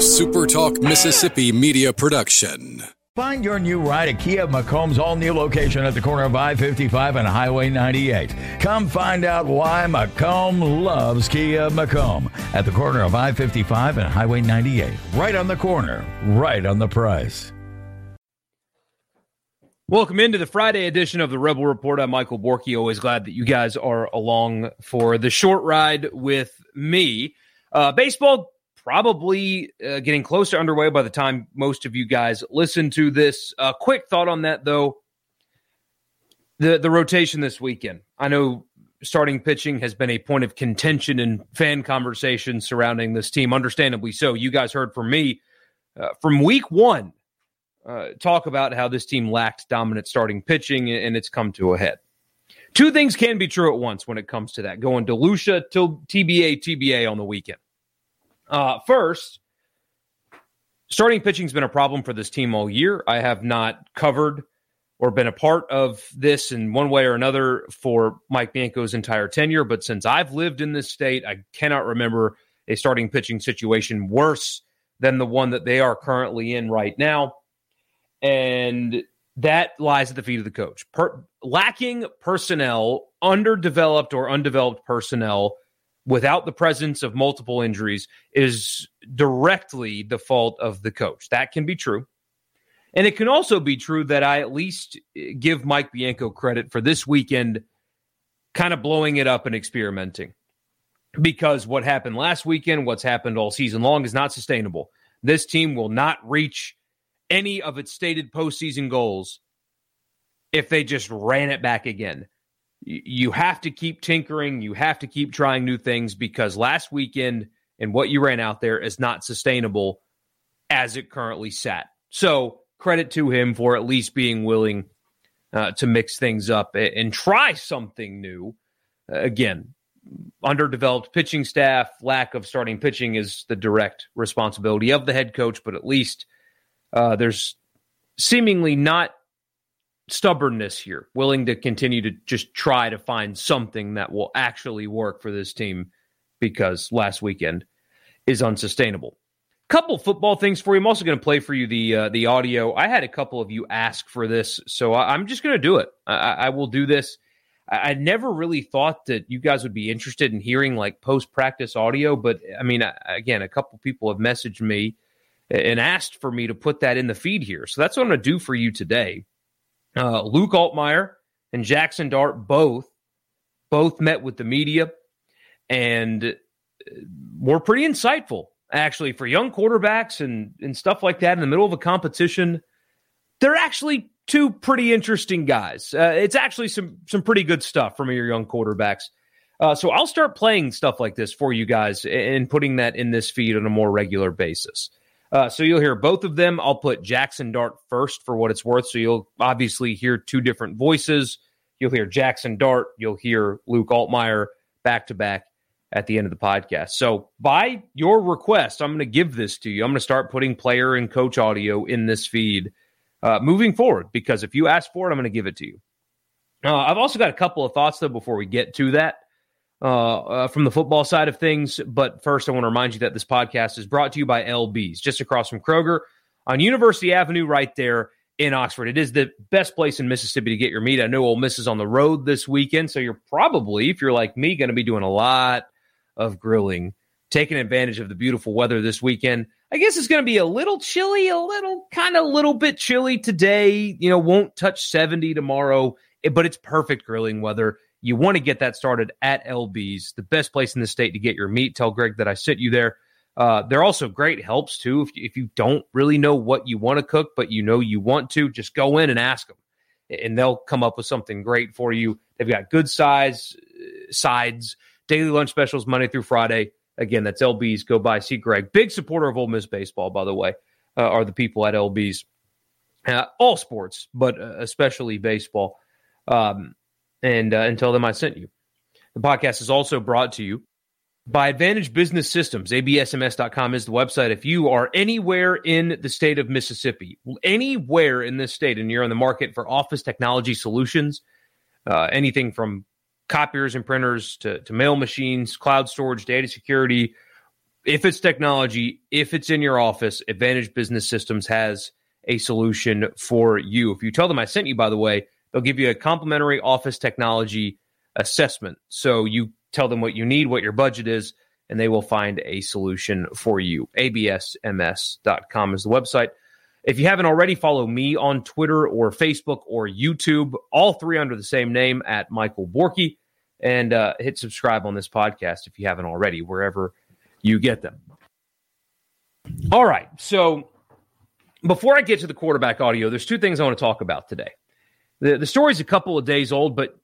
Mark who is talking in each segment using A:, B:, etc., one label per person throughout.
A: a SuperTalk Mississippi media production.
B: Find your new ride at Kia McComb's all new location at the corner of I 55 and Highway 98. Come find out why McComb loves Kia McComb at the corner of I 55 and Highway 98. Right on the corner, right on the price.
C: Welcome into the Friday edition of the Rebel Report. I'm Michael Borky. Always glad that you guys are along for the short ride with me. Uh, baseball probably uh, getting close to underway by the time most of you guys listen to this. A uh, quick thought on that, though. The the rotation this weekend. I know starting pitching has been a point of contention in fan conversation surrounding this team. Understandably so. You guys heard from me uh, from week one uh, talk about how this team lacked dominant starting pitching, and it's come to a head. Two things can be true at once when it comes to that going DeLucia till TBA, TBA on the weekend. Uh, first, starting pitching's been a problem for this team all year. I have not covered or been a part of this in one way or another for Mike Bianco's entire tenure, but since I've lived in this state, I cannot remember a starting pitching situation worse than the one that they are currently in right now and that lies at the feet of the coach. Per- lacking personnel, underdeveloped or undeveloped personnel without the presence of multiple injuries is directly the fault of the coach. That can be true. And it can also be true that I at least eh, give Mike Bianco credit for this weekend kind of blowing it up and experimenting. Because what happened last weekend, what's happened all season long is not sustainable. This team will not reach any of its stated postseason goals if they just ran it back again. You have to keep tinkering. You have to keep trying new things because last weekend and what you ran out there is not sustainable as it currently sat. So, credit to him for at least being willing uh, to mix things up and try something new. again, underdeveloped pitching staff, lack of starting pitching is the direct responsibility of the head coach, but at least uh, there's seemingly not stubbornness here, willing to continue to just try to find something that will actually work for this team because last weekend is unsustainable. Couple football things for you. I'm also going to play for you the uh, the audio. I had a couple of you ask for this, so I, am just going to do it. I, I, will do this. I, I, never really thought that you guys would be interested in hearing like post practice audio, but I mean, again, a couple people have messaged me and asked for me to put that in the feed here. So that's what I'm going to do for you today. Uh, Luke Altmyer and Jackson Dart both both met with the media and uh, were pretty insightful actually for young quarterbacks and and stuff like that in the middle of a competition. They're actually two pretty interesting guys. Uh, it's actually some some pretty good stuff from your young quarterbacks. Uh, so I'll start playing stuff like this for you guys and putting that in this feed on a more regular basis. Uh, so you'll hear both of them. I'll put Jackson Dart first for what it's worth. So you'll obviously hear two different voices. You'll hear Jackson Dart. You'll hear Luke Altmyer back to back at the end of the podcast. So by your request, I'm going to give this to you. I'm going to start putting player and coach audio in this feed uh, moving forward because if you ask for it, I'm going to give it to you. Uh, I've also got a couple of thoughts though before we get to that. Uh, uh, from the football side of things. But first, I want to remind you that this podcast is brought to you by LB's, just across from Kroger on University Avenue, right there in Oxford. It is the best place in Mississippi to get your meat. I know Ole Miss is on the road this weekend, so you're probably, if you're like me, going to be doing a lot of grilling, taking advantage of the beautiful weather this weekend. I guess it's going to be a little chilly, a little kind of a little bit chilly today. You know, won't touch 70 tomorrow, but it's perfect grilling weather. You want to get that started at LB's, the best place in the state to get your meat. Tell Greg that I sent you there. Uh, they're also great helps too. If, if you don't really know what you want to cook, but you know you want to, just go in and ask them, and they'll come up with something great for you. They've got good size uh, sides, daily lunch specials Monday through Friday. Again, that's LB's. Go by, see Greg. Big supporter of Ole Miss baseball, by the way, uh, are the people at LB's. Uh, all sports, but uh, especially baseball. Um, and uh, and tell them I sent you. The podcast is also brought to you by Advantage Business Systems. ABSMS.com is the website. If you are anywhere in the state of Mississippi, anywhere in this state, and you're on the market for office technology solutions, uh, anything from copiers and printers to, to mail machines, cloud storage, data security, if it's technology, if it's in your office, Advantage Business Systems has a solution for you. If you tell them I sent you, by the way, they'll give you a complimentary office technology assessment. So you tell them what you need, what your budget is, and they will find a solution for you. ABSMS.com is the website. If you haven't already, follow me on Twitter or Facebook or YouTube, all three under the same name at Michael Borky, and uh, hit subscribe on this podcast if you haven't already, wherever you get them. All right. So before I get to the quarterback audio, there's two things I want to talk about today. The, the story's a couple of days old, but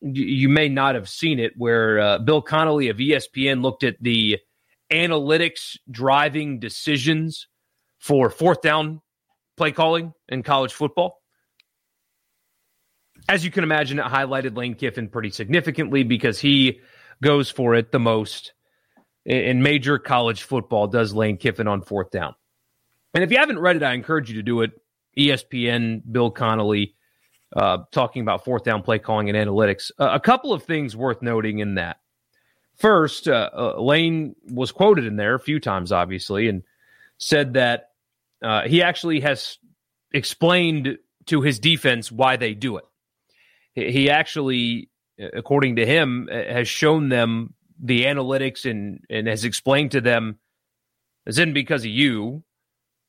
C: you, may not have seen it, where uh, Bill Connelly of ESPN looked at the analytics driving decisions for fourth down play calling in college football. As you can imagine, it highlighted Lane Kiffin pretty significantly because he goes for it the most in major college football, does Lane Kiffin on fourth down. And if you haven't read it, I encourage you to do it. ESPN, Bill Connelly, uh, talking about fourth down play calling and analytics. Uh, a couple of things worth noting in that. First, uh, uh, Lane was quoted in there a few times, obviously, and said that uh, he actually has explained to his defense why they do it. He actually, according to him, has shown them the analytics and, and has explained to them, this isn't because of you.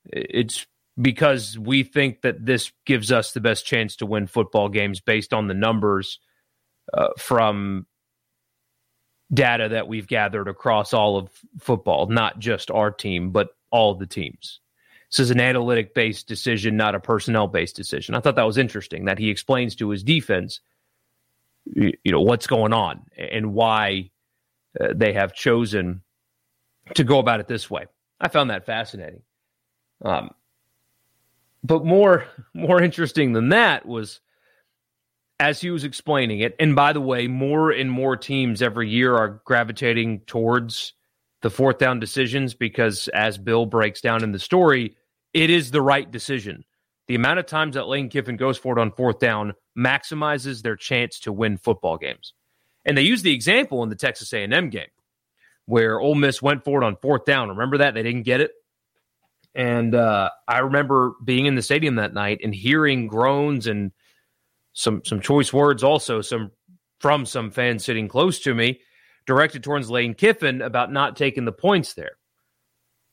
C: It's because we think that this gives us the best chance to win football games based on the numbers uh, from data that we've gathered across all of football, not just our team, but all the teams. This is an analytic based decision, not a personnel based decision. I thought that was interesting that he explains to his defense, you know, what's going on and why uh, they have chosen to go about it this way. I found that fascinating. Um, but more more interesting than that was as he was explaining it and by the way more and more teams every year are gravitating towards the fourth down decisions because as bill breaks down in the story it is the right decision. The amount of times that lane kiffin goes for it on fourth down maximizes their chance to win football games. And they use the example in the texas a&m game where Ole Miss went for it on fourth down. Remember that? They didn't get it and uh, I remember being in the stadium that night and hearing groans and some some choice words also some from some fans sitting close to me directed towards Lane Kiffin about not taking the points there.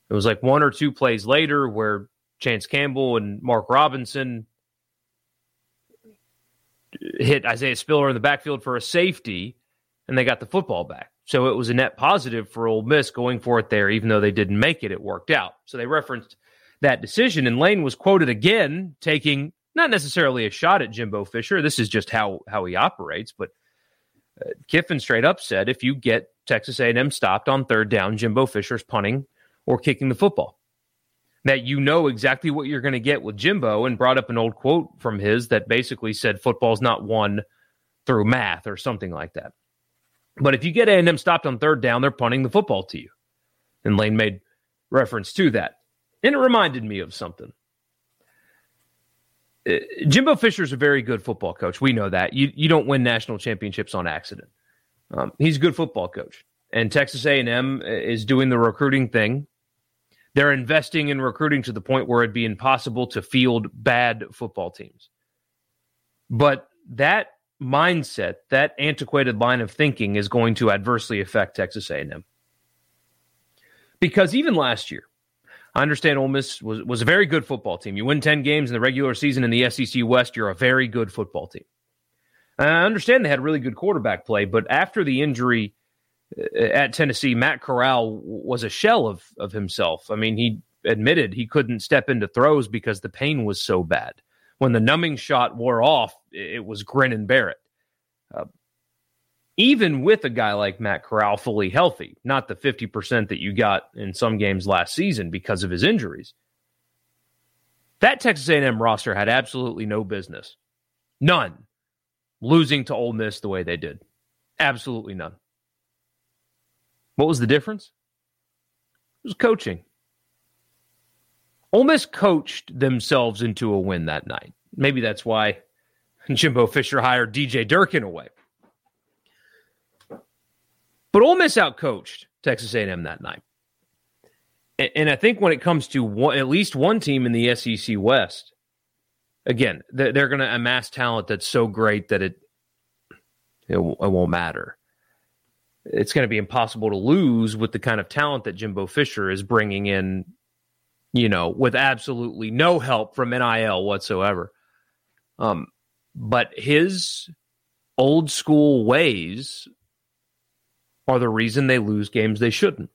C: It was like one or two plays later where Chance Campbell and Mark Robinson hit Isaiah Spiller in the backfield for a safety and they got the football back. So it was a net positive for Ole Miss going for it there, even though they didn't make it. It worked out. So they referenced that decision, and Lane was quoted again taking not necessarily a shot at Jimbo Fisher. This is just how how he operates. But uh, Kiffin straight up said, if you get Texas A&M stopped on third down, Jimbo Fisher's punting or kicking the football. That you know exactly what you're going to get with Jimbo, and brought up an old quote from his that basically said football's not won through math or something like that. But if you get A&M stopped on third down, they're punting the football to you. And Lane made reference to that. And it reminded me of something. Uh, Jimbo Fisher is a very good football coach. We know that. You, you don't win national championships on accident. Um, he's a good football coach. And Texas A&M is doing the recruiting thing. They're investing in recruiting to the point where it'd be impossible to field bad football teams. But that mindset, that antiquated line of thinking is going to adversely affect Texas A&M. Because even last year, I understand Ole Miss was, was a very good football team. You win 10 games in the regular season in the SEC West, you're a very good football team. I understand they had really good quarterback play, but after the injury uh, at Tennessee, Matt Corral was a shell of, of himself. I mean, he admitted he couldn't step into throws because the pain was so bad when the numbing shot wore off, it was grin and it. Uh, even with a guy like Matt Corral fully healthy, not the 50% that you got in some games last season because of his injuries, that Texas A&M roster had absolutely no business, none, losing to Ole Miss the way they did. Absolutely none. What was the difference? It was coaching. Ole Miss coached themselves into a win that night. Maybe that's why Jimbo Fisher hired DJ Durkin away. But Ole Miss outcoached Texas A&M that night. And I think when it comes to one, at least one team in the SEC West, again, they're, going to amass talent that's so great that it, it won't matter. It's going to be impossible to lose with the kind of talent that Jimbo Fisher is bringing in, you know, with absolutely no help from NIL whatsoever. Um, but his old school ways are the reason they lose games they shouldn't.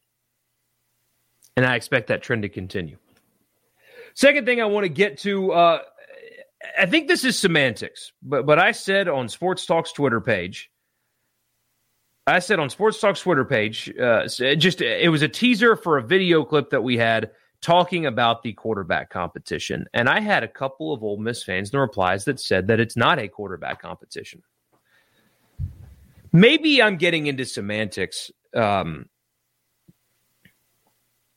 C: And I expect that trend to continue. Second thing I want to get to, uh, I think this is semantics, but but I said on Sports Talk's Twitter page, I said on Sports Talk's Twitter page, uh, just it was a teaser for a video clip that we had talking about the quarterback competition, and I had a couple of Ole Miss fans in the replies that said that it's not a quarterback competition. Maybe I'm getting into semantics. Um,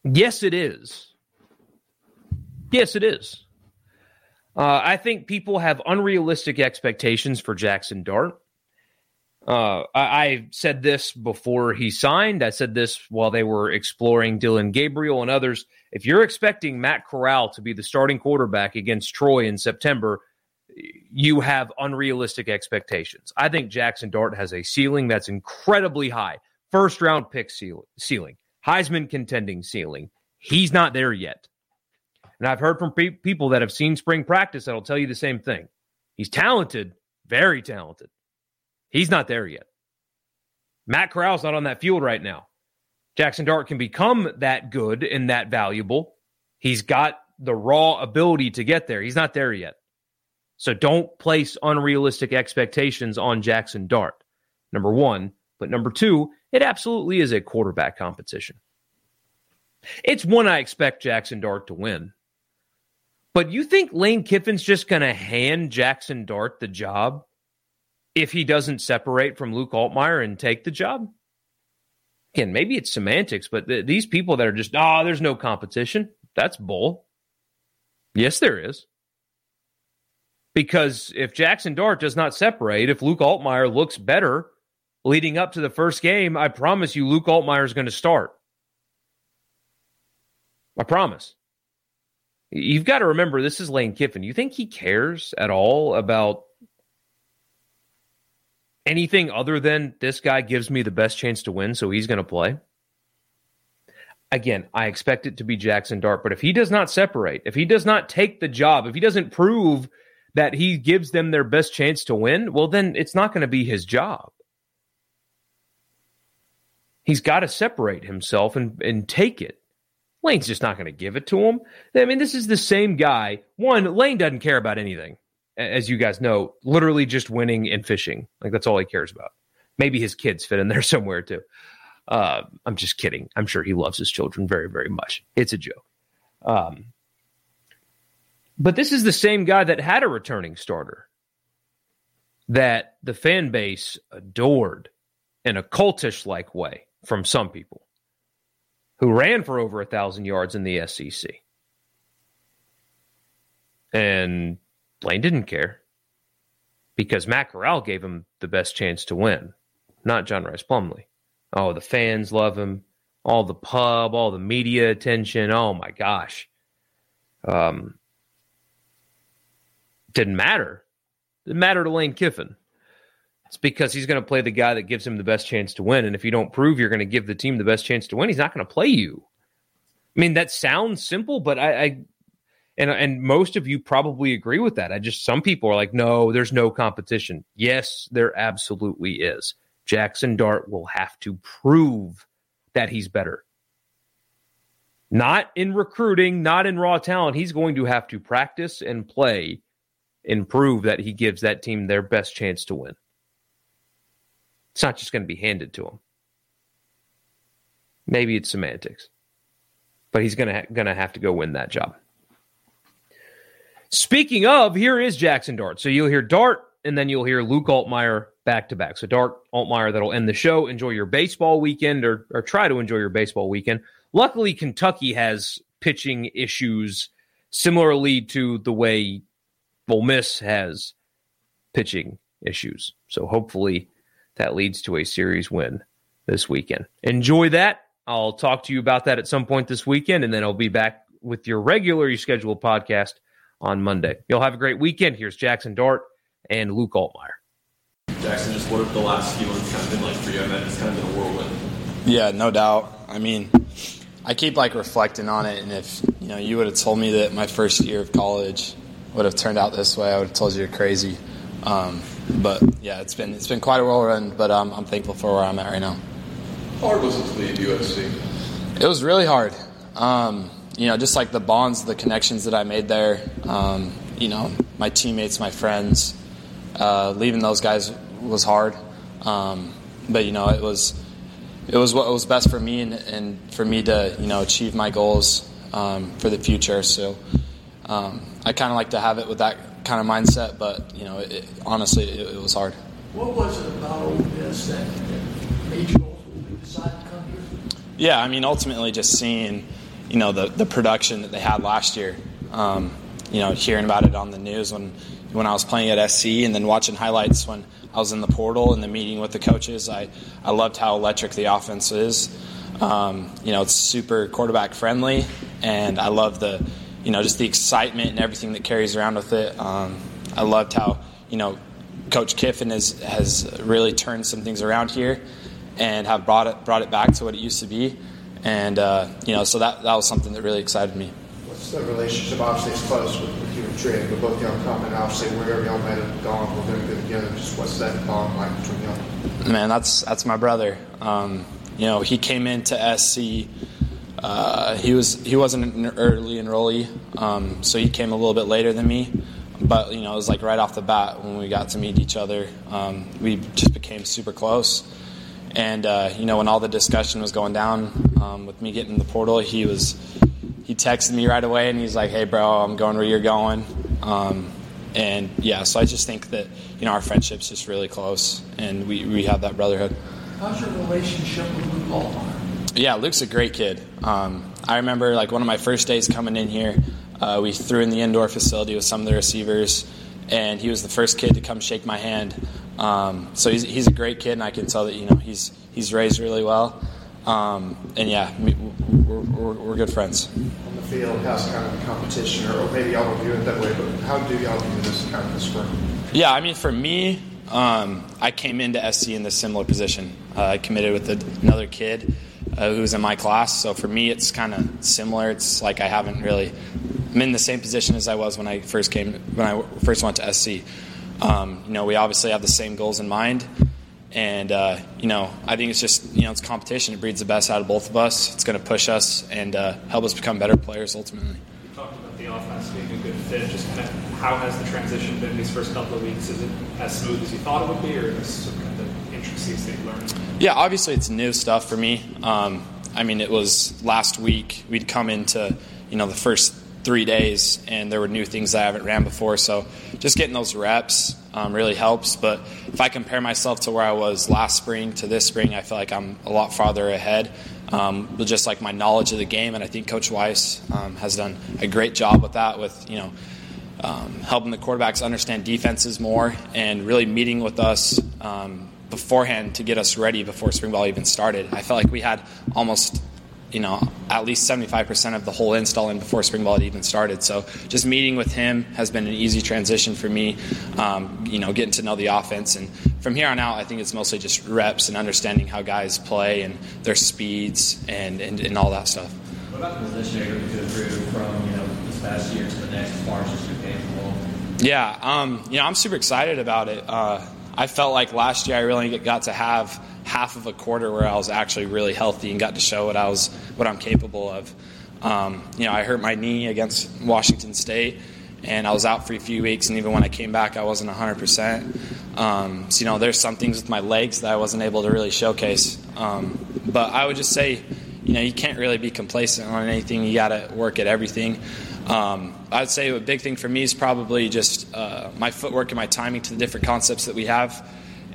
C: yes, it is. Yes, it is. Uh, I think people have unrealistic expectations for Jackson Dart. Uh, I, I, said this before he signed. I said this while they were exploring Dillon Gabriel and others. If you're expecting Matt Corral to be the starting quarterback against Troy in September, you have unrealistic expectations. I think Jackson Dart has a ceiling that's incredibly high. First round pick ceiling, Heisman contending ceiling. He's not there yet. And I've heard from pe- people that have seen spring practice that'll tell you the same thing. He's talented, very talented. He's not there yet. Matt Corral's not on that field right now. Jackson Dart can become that good and that valuable. He's got the raw ability to get there. He's not there yet. So don't place unrealistic expectations on Jackson Dart. Number one. But number two, it absolutely is a quarterback competition. It's one I expect Jackson Dart to win. But you think Lane Kiffin's just going to hand Jackson Dart the job if he doesn't separate from Luke Altmyer and take the job? Again, maybe it's semantics, but th- these people that are just, oh, there's no competition, that's bull. Yes, there is. Because if Jackson Dart does not separate, if Luke Altmyer looks better leading up to the first game, I promise you Luke Altmyer is going to start. I promise. You've got to remember this is Lane Kiffin. You think he cares at all about anything other than this guy gives me the best chance to win, so he's going to play? Again, I expect it to be Jackson Dart, but if he does not separate, if he does not take the job, if he doesn't prove that he gives them their best chance to win, well, then it's not going to be his job. He's got to separate himself and, and take it. Lane's just not going to give it to him. I mean, this is the same guy. One, Lane doesn't care about anything, as you guys know, literally just winning and fishing. Like, that's all he cares about. Maybe his kids fit in there somewhere, too. Uh, I'm just kidding. I'm sure he loves his children very, very much. It's a joke. Um, but this is the same guy that had a returning starter that the fan base adored in a cultish like way from some people who ran for over a thousand yards in the SEC. And Lane didn't care because Matt Corral gave him the best chance to win, not John Rhys Plumlee. Oh, the fans love him. All the pub, all the media attention. Oh my gosh. Um, didn't matter. Didn't matter to Lane Kiffin. It's because he's going to play the guy that gives him the best chance to win. And if you don't prove you're going to give the team the best chance to win, he's not going to play you. I mean, that sounds simple, but I, I and and most of you probably agree with that. I just some people are like, no, there's no competition. Yes, there absolutely is. Jackson Dart will have to prove that he's better. Not in recruiting, not in raw talent. He's going to have to practice and play and prove that he gives that team their best chance to win. It's not just going to be handed to him. Maybe it's semantics, but he's going to ha- going to have to go win that job. Speaking of, here is Jackson Dart. So you'll hear Dart, and then you'll hear Luke Altmyer back to back. So Dart Altmyer, that'll end the show. Enjoy your baseball weekend, or or try to enjoy your baseball weekend. Luckily, Kentucky has pitching issues similarly to the way Ole Miss has pitching issues. So hopefully that leads to a series win this weekend. Enjoy that. I'll talk to you about that at some point this weekend, and then I'll be back with your regularly scheduled podcast on Monday. You'll have a great weekend. Here's Jackson Dart and Luke Altmyer.
D: Jackson, just what have the last few months kind of been like for you? I mean, it's kind of been a whirlwind.
E: Yeah, no doubt. I mean, I keep like reflecting on it, and if you know, you would have told me that my first year of college would have turned out this way, I would have told you you're crazy. Um, but yeah, it's been it's been quite a whirlwind, but um, I'm thankful for where I'm at right now.
D: How hard was it to leave USC?
E: It was really hard. Um, you know, just like the bonds, the connections that I made there. Um, you know, my teammates, my friends. Uh, leaving those guys was hard, um, but you know, it was it was what was best for me and, and for me to you know achieve my goals um, for the future. So um, I kind of like to have it with that kind of mindset, but you know, it, honestly, it, it was hard.
F: What was it about Ole Miss that, that made you ultimately decide to come here?
E: Yeah, I mean, ultimately, just seeing, you know, the, the production that they had last year. Um, you know, hearing about it on the news when when I was playing at SC, and then watching highlights when I was in the portal and the meeting with the coaches. I I loved how electric the offense is. Um, you know, it's super quarterback friendly, and I love the, you know, just the excitement and everything that carries around with it. Um, I loved how, you know, Coach Kiffin has has really turned some things around here, and have brought it brought it back to what it used to be, and uh, you know, so that that was something that really excited me.
G: What's the relationship? Obviously, it's close with, with you and Trey, but both y'all comment. Obviously, wherever y'all might have gone, we're going to be together. Just what's that bond like between y'all?
E: Man, that's that's my brother. Um, you know, he came into SC. Uh, he was he wasn't an early enrollee, um, so he came a little bit later than me. But you know, it was like right off the bat when we got to meet each other, um, we just became super close. And uh, you know, when all the discussion was going down um, with me getting in the portal, he was he texted me right away and he's like, "Hey, bro, I'm going where you're going." Um, and yeah, so I just think that you know our friendship's just really close, and we, we have that brotherhood.
F: How's your relationship with Luke?
E: Yeah, Luke's a great kid. Um, I remember like one of my first days coming in here, uh, we threw in the indoor facility with some of the receivers, and he was the first kid to come shake my hand. Um, so he's, he's a great kid, and I can tell that you know he's he's raised really well. Um, and yeah, we're, we're, we're good friends.
G: On the field, how's kind of the competition, or, maybe y'all don't view it that way, but how do y'all view this kind of the spring?
E: Yeah, I mean, for me, um, I came into SC in this similar position. Uh, I committed with a, another kid uh, who was in my class, so for me, it's kind of similar. It's like I haven't really. I'm in the same position as I was when I first came when I first went to SC. Um, you know, we obviously have the same goals in mind, and uh, you know, I think it's just you know, it's competition. It breeds the best out of both of us. It's going to push us and uh, help us become better players ultimately.
H: You talked about the offense being a good fit. Just kind of how has the transition been these first couple of weeks? Is it as smooth as you thought it would be, or is some kind of intricacies that you learned?
E: Yeah, obviously it's new stuff for me. Um, I mean, it was last week we'd come into you know the first three days, and there were new things that I haven't ran before. So just getting those reps um, really helps. But if I compare myself to where I was last spring to this spring, I feel like I'm a lot farther ahead. Um, just like my knowledge of the game, and I think Coach Weis um, has done a great job with that. With you know um, helping the quarterbacks understand defenses more and really meeting with us um, beforehand to get us ready before spring ball even started. I felt like we had almost, you know, at least 75% of the whole install in before spring ball had even started. So just meeting with him has been an easy transition for me, um, you know, getting to know the offense. And from here on out, I think it's mostly just reps and understanding how guys play and their speeds and, and, and all that stuff.
I: What about the position you're to improve from you know this past year to the next as far as just your game ball?
E: Yeah, um, you know, I'm super excited about it. Uh, I felt like last year I really got to have half of a quarter where I was actually really healthy and got to show what I was, what I'm capable of. Um, you know, I hurt my knee against Washington State, and I was out for a few weeks. And even when I came back, I wasn't 100. percent um, So you know, there's some things with my legs that I wasn't able to really showcase. Um, but I would just say, you know, you can't really be complacent on anything. You got to work at everything. Um, I'd say a big thing for me is probably just uh, my footwork and my timing to the different concepts that we have,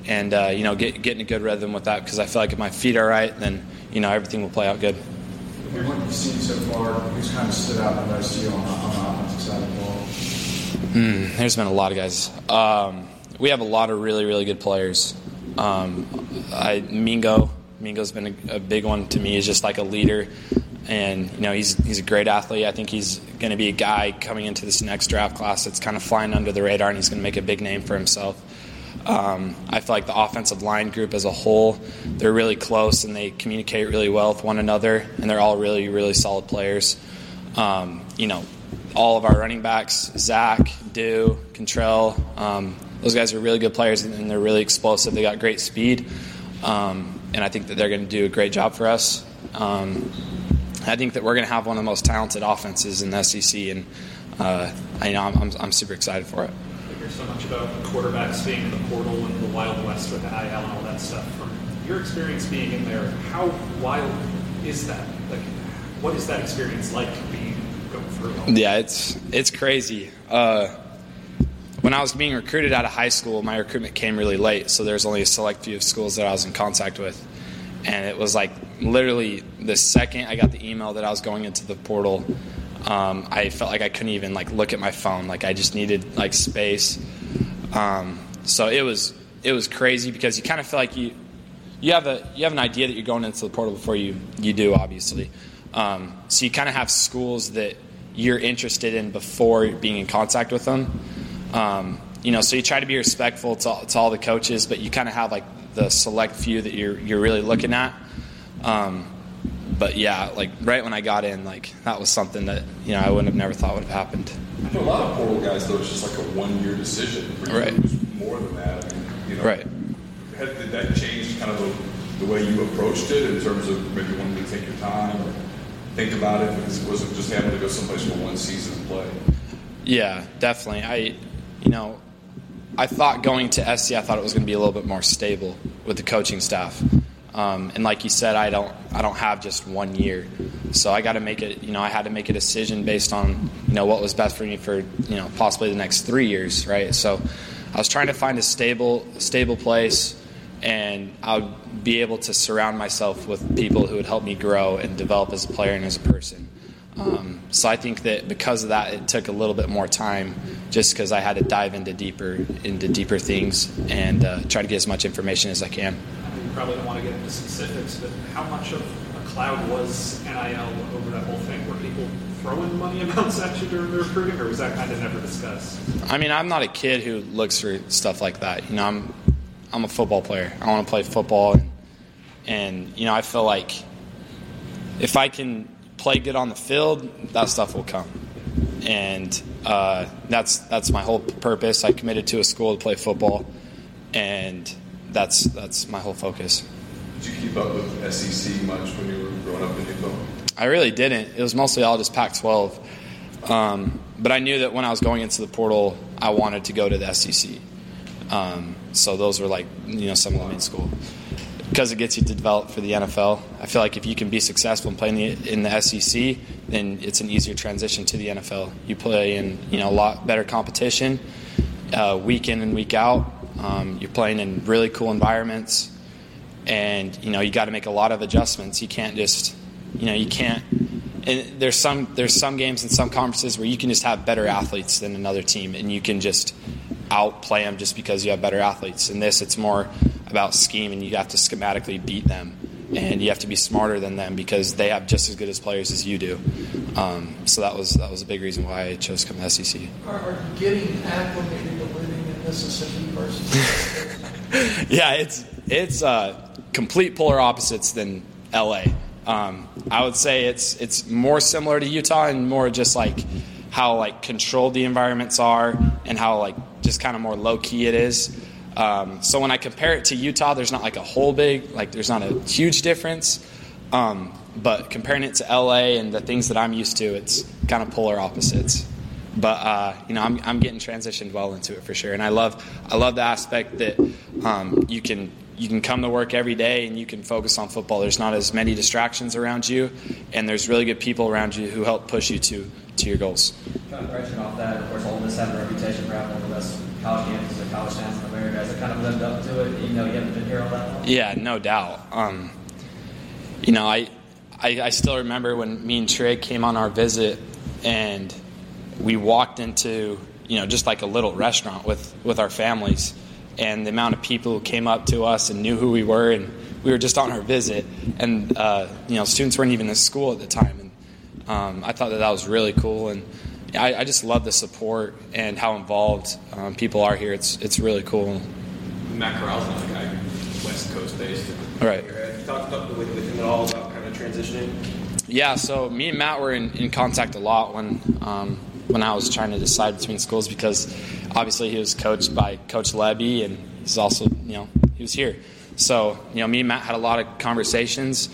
E: and uh, you know, get, getting a good rhythm with that because I feel like if my feet are right, then you know everything will play out good.
G: What you've seen so far, who's kind of stood out the most to you on the, on the offensive side of the ball?
E: Mm, there's been a lot of guys. Um, we have a lot of really, really good players. Um, I, Mingo Mingo's been a, a big one to me. He's just like a leader, and you know he's he's a great athlete. I think he's going to be a guy coming into this next draft class that's kind of flying under the radar, and he's going to make a big name for himself. Um, I feel like the offensive line group as a whole, they're really close and they communicate really well with one another, and they're all really, really solid players. Um, you know, all of our running backs, Zach, Dew, Contrell, um, those guys are really good players and they're really explosive. They got great speed, um, and I think that they're going to do a great job for us. Um, I think that we're going to have one of the most talented offenses in the SEC, and uh, I know I'm, I'm, I'm super excited for it
H: hear so much about quarterbacks being in the portal and the Wild West with the NIL and all that stuff. From your experience being in there, how wild is that? Like, what is that experience like being going through?
E: Yeah, it's it's crazy. Uh, when I was being recruited out of high school, my recruitment came really late, so there's only a select few of schools that I was in contact with, and it was like literally the second I got the email that I was going into the portal um, I felt like I couldn't even like look at my phone. Like I just needed like space. Um, so it was it was crazy because you kind of feel like you you have a you have an idea that you're going into the portal before you you do obviously. Um, so you kind of have schools that you're interested in before being in contact with them. Um, you know, so you try to be respectful to, to all the coaches, but you kind of have like the select few that you're you're really looking at. Um, but yeah, like right when I got in, like that was something that you know I wouldn't have never thought would have happened.
J: For a lot of portal guys, though, it's just like a one-year decision. For you,
E: right.
J: It was more than that. I mean, you know,
E: right.
J: Had, did that change kind of the, the, way you approached it in terms of maybe wanting to take your time or think about it because it wasn't just having to go someplace for one season and play?
E: Yeah, definitely. I, you know, I thought going to SC, I thought it was going to be a little bit more stable with the coaching staff. Um, and like you said, I don't I don't have just one year, so I got to make it. You know, I had to make a decision based on you know what was best for me for you know possibly the next three years, right? So I was trying to find a stable stable place, and I would be able to surround myself with people who would help me grow and develop as a player and as a person. Um, so I think that because of that, it took a little bit more time, just because I had to dive into deeper into deeper things and uh, try to get as much information as I can
H: probably don't want to get into specifics, but how much of a cloud was NIL over that whole thing? Were people throwing money amounts at you during the recruiting, or was that kind of never discussed?
E: I mean, I'm not a kid who looks for stuff like that. You know, I'm I'm a football player. I want to play football, and, and you know, I feel like if I can play good on the field, that stuff will come. And uh, that's that's my whole purpose. I committed to a school to play football, and that's that's my whole focus.
J: Did you keep up with SEC much when you were growing up in Utah?
E: I really didn't. It was mostly all just Pac-12. Um, but I knew that when I was going into the portal, I wanted to go to the SEC. Um, so those were like you know some of the main school because it gets you to develop for the NFL. I feel like if you can be successful in playing the, in the SEC, then it's an easier transition to the NFL. You play in you know a lot better competition, uh, week in and week out. Um, you're playing in really cool environments, and you know you got to make a lot of adjustments. You can't just, you know, you can't. And there's some there's some games and some conferences where you can just have better athletes than another team, and you can just outplay them just because you have better athletes. In this, it's more about scheme, and you have to schematically beat them, and you have to be smarter than them because they have just as good as players as you do. Um, so that was that was a big reason why I chose to come to SEC.
F: Are, are getting acclimated to living in Mississippi versus.
E: yeah, it's it's uh, complete polar opposites than LA. Um, I would say it's it's more similar to Utah and more just like how like controlled the environments are and how like just kind of more low key it is. Um, so when I compare it to Utah, there's not like a whole big like there's not a huge difference. Um, but comparing it to LA and the things that I'm used to, it's kind of polar opposites but uh, you know I'm, I'm getting transitioned well into it for sure. And i love i love the aspect that um, you can you can come to work every day and you can focus on football. There's not as many distractions around you and there's really good people around you who help push you to to your goals.
I: Kind of branching off that of course Ole Miss has a reputation for having one of the best college campuses and college towns in America. Has it kind of lived up to it even though you haven't been here all that long?
E: Yeah no doubt. Um, you know I, I I still remember when me and Trey came on our visit and we walked into you know just like a little restaurant with with our families and the amount of people who came up to us and knew who we were and we were just on our visit, and uh, you know, students weren't even in school at the time, and um, I thought that that was really cool, and I, I just love the support and how involved um, people are here. It's it's really cool.
D: Matt Corral's another guy, West Coast based.
E: Right.
D: Have you talked with, with him at all about kind of transitioning?
E: Yeah, so me and Matt were in, in contact a lot when um, when I was trying to decide between schools because obviously he was coached by Coach Lebby and he's also you know he was here. So you know me and Matt had a lot of conversations,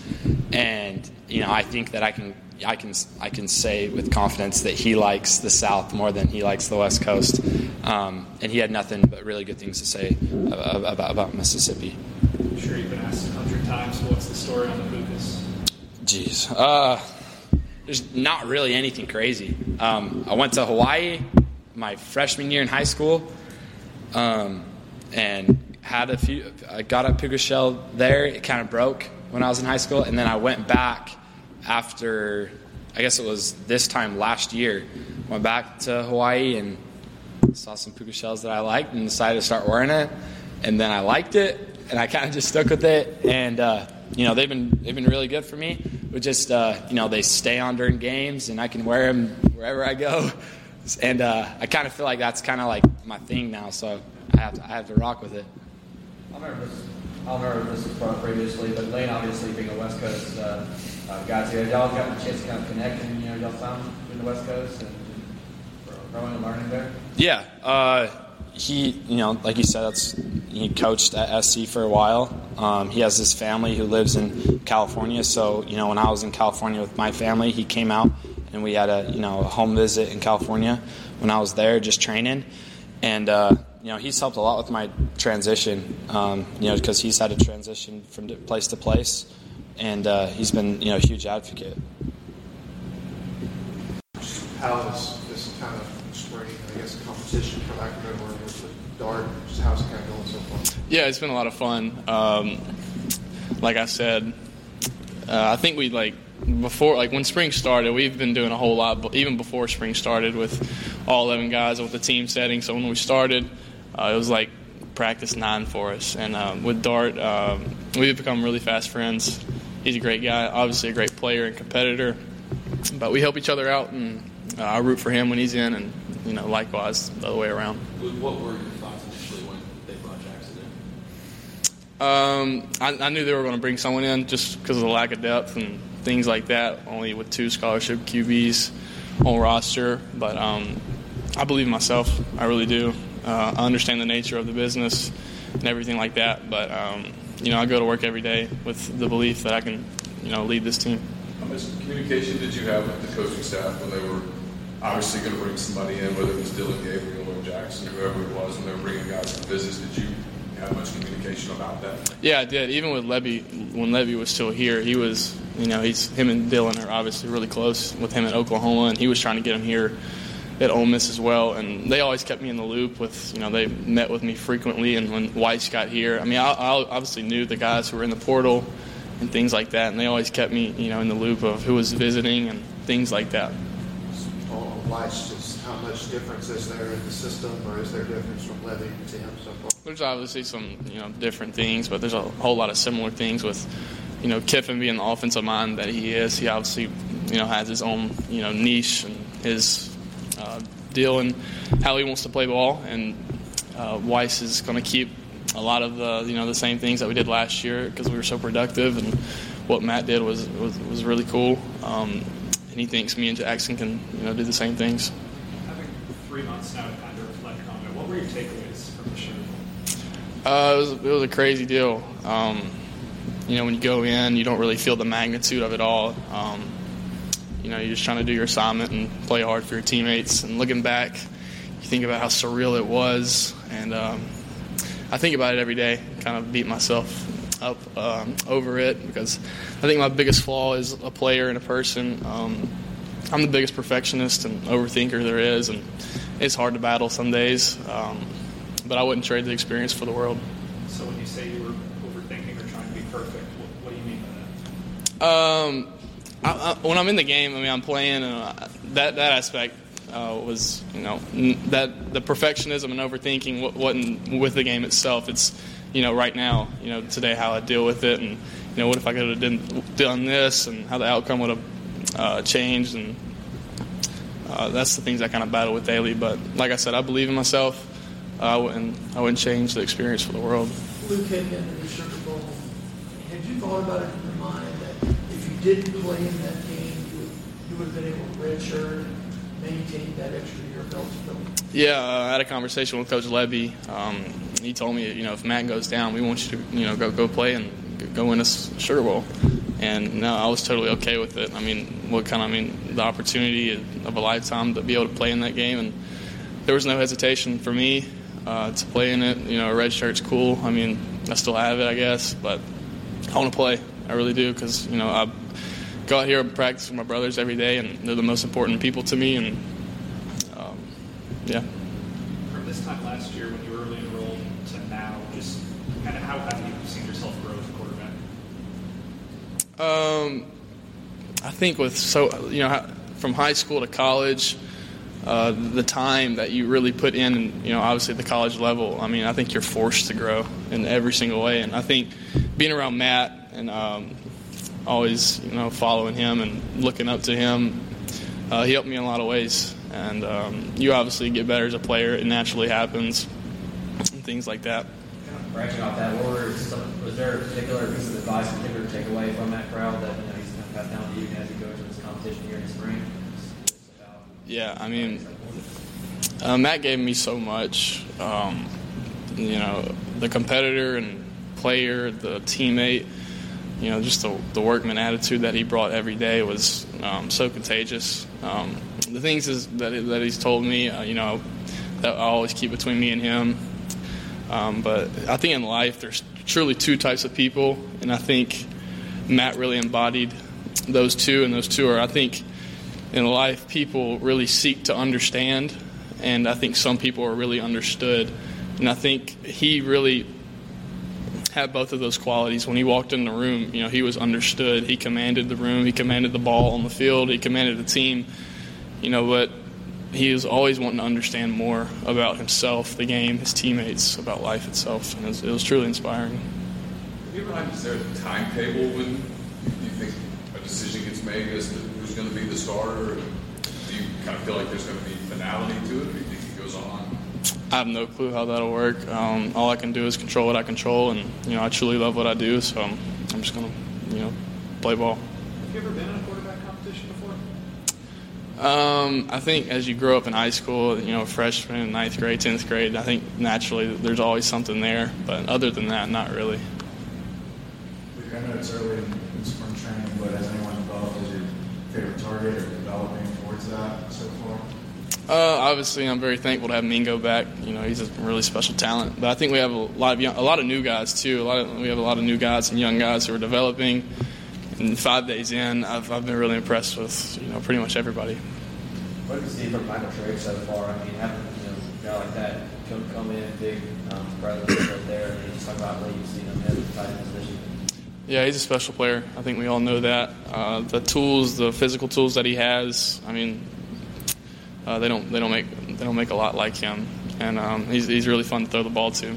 E: and you know I think that I can I can I can say with confidence that he likes the South more than he likes the West Coast, um, and he had nothing but really good things to say about, about Mississippi.
H: I'm sure you've been asked a hundred times, what's the story on the Pukas?
E: Jeez, uh, there's not really anything crazy. Um, I went to Hawaii my freshman year in high school, um, and had a few. I got a puka shell there. It kind of broke when I was in high school, and then I went back after I guess it was this time last year. Went back to Hawaii and saw some puka shells that I liked and decided to start wearing it. And then I liked it, and I kind of just stuck with it. And uh, you know they've been they've been really good for me. But just uh, you know they stay on during games, and I can wear them wherever I go. And uh, I kind of feel like that's kind of like my thing now. So I have to I have to rock with it.
I: I remember this. I remember this was brought up previously, but Lane obviously being a West Coast uh, uh, guys here, y'all gotten a chance to kind of connect and you know y'all found in the West Coast and growing and learning there.
E: Yeah, uh, he you know like you said, he coached at SC for a while. Um, he has his family who lives in California, so you know when I was in California with my family, he came out and we had a you know a home visit in California when I was there just training, and. Uh, you know, he's helped a lot with my transition. Um, you know, because he's had to transition from place to place, and uh, he's been you know a huge advocate.
G: How is this kind of spring, I guess, competition, for lack of a better word, Dart? Just how's it kind of going so far?
K: Yeah, it's been a lot of fun. Um, like I said, uh, I think we like before, like when spring started, we've been doing a whole lot, even before spring started, with all 11 guys with the team setting. So when we started, uh, it was like practice nine for us. And um, with Dart, um, we've become really fast friends. He's a great guy, obviously a great player and competitor. But we help each other out, and uh, I root for him when he's in, and you know, likewise the other way around.
D: What were your thoughts initially when they brought Jackson in?
K: Um, I, I, knew they were going to bring someone in just because of the lack of depth and things like that. Only with two scholarship QBs on roster, but um, I believe in myself. I really do. Uh, I understand the nature of the business and everything like that. But um, you know, I go to work every day with the belief that I can, you know, lead this team.
J: How much communication did you have with the coaching staff when they were obviously going to bring somebody in, whether it was Dillon Gabriel or Jackson, whoever it was, when they were bringing guys to visits? Did you have much communication about that?
K: Yeah, I did. Even with Lebby, when Lebby was still here, he was, you know, he's him and Dillon are obviously really close with him at Oklahoma, and he was trying to get him here at Ole Miss as well, and they always kept me in the loop with, you know, they met with me frequently. And when Weis got here, I mean, I, I obviously knew the guys who were in the portal and things like that, and they always kept me, you know, in the loop of who was visiting and things like that.
G: Weis, just how much difference is there in the system, or is there difference from Lebby to him so far?
K: There's obviously some, you know, different things, but there's a whole lot of similar things with, you know, Kiffin being the offensive mind that he is. He obviously, you know, has his own, you know, niche and his uh, deal and how he wants to play ball. And uh, Weis is going to keep a lot of the you know the same things that we did last year because we were so productive. And what Matt did was was, was really cool. Um, and he thinks me and Jackson can you know do the same things.
H: Having three months now to kind of reflect on it, what were your takeaways from the show?
K: Uh, it was it was a crazy deal. Um, you know, when you go in, you don't really feel the magnitude of it all. Um, you know, you're just trying to do your assignment and play hard for your teammates. And looking back, you think about how surreal it was, and um, I think about it every day. Kind of beat myself up um, over it because I think my biggest flaw is a player and a person. Um, I'm the biggest perfectionist and overthinker there is, and it's hard to battle some days. Um, but I wouldn't trade the experience for the world.
H: So when you say you were overthinking or trying to be perfect, what, what do you mean by
K: that? Um, I, I, when I'm in the game, I mean, I'm playing, and uh, that that aspect uh, was, you know, that the perfectionism and overthinking wasn't with the game itself. It's you know, right now, you know, today how I deal with it, and you know, what if I could have done, done this, and how the outcome would have uh, changed, and uh, that's the things I kind of battle with daily. But like I said, I believe in myself. Uh, I wouldn't, I wouldn't change the experience for the world.
F: Luke heading into the Sugar Bowl, had you thought about it in your mind that if you didn't play in that game, you would, you would have been able to redshirt and maintain that extra year of eligibility?
K: Yeah, uh, I had a conversation with Coach Lebby. Um, he told me, you know, if Matt goes down, we want you to, you know, go go play and go win a Sugar Bowl. And no, I was totally okay with it. I mean, what kind of, I mean, the opportunity of a lifetime to be able to play in that game, and there was no hesitation for me uh, to play in it. You know, a red shirt's cool. I mean, I still have it, I guess, but I want to play. I really do because you know I go out here and practice with my brothers every day, and they're the most important people to me. And um, yeah.
H: From this time last year when you were early enrolled to now, just kind of how have you seen yourself grow as a quarterback?
K: Um, I think with so you know from high school to college, uh, the time that you really put in, you know, obviously at the college level. I mean, I think you're forced to grow in every single way, and I think being around Matt and um, always you know following him and looking up to him, uh, he helped me in a lot of ways. And um, you obviously get better as a player; it naturally happens, and things like that.
I: Branching off that, what were some, was there a particular piece of advice, particular takeaway from Matt Corral that you know, he's going to pass down to you as you go into this competition here in the spring?
K: Yeah, I mean, uh, Matt gave me so much. Um, you know, the competitor and player, the teammate. You know, just the, the workman attitude that he brought every day was um, so contagious. Um, the things is, that that he's told me, uh, you know, that I always keep between me and him. Um, but I think in life, there's truly two types of people, and I think Matt really embodied those two, and those two are, I think, in life, people really seek to understand, and I think some people are really understood. And I think he really had both of those qualities. When he walked in the room, you know, he was understood. He commanded the room, he commanded the ball on the field, he commanded the team. You know, but he was always wanting to understand more about himself, the game, his teammates, about life itself, and it was, it was truly inspiring.
J: Have you ever had, is there a timetable when you think a decision gets made as to who's going to be the starter? Do you kind of feel like there's going to be finality to it, or do you think it goes on?
K: I have no clue how that'll work. Um, all I can do is control what I control, and you know I truly love what I do, so I'm, I'm just gonna, you know, play ball.
H: Have you ever been in a quarterback competition before?
K: Um, I think as you grow up in high school, you know, freshman, ninth grade, tenth grade, I think naturally there's always something there. But other than that, not really.
L: I know it's early in, in spring training, but has anyone developed as your favorite target or developing towards that so far?
K: Uh, obviously, I'm very thankful to have Mingo back. You know, he's a really special talent. But I think we have a lot of young, a lot of new guys too. A lot of, we have a lot of new guys and young guys who are developing. And five days in, I've, I've been really impressed with you know pretty much everybody.
I: What have you seen from Michael Trigg so far? I mean, having you know, a guy like that come, come in, big um, presence right there, and just talk about what you've seen him in the tight end position.
K: Yeah, he's a special player. I think we all know that. Uh, the tools, the physical tools that he has, I mean, uh, they don't they don't make they don't make a lot like him, and um, he's he's really fun to throw the ball to.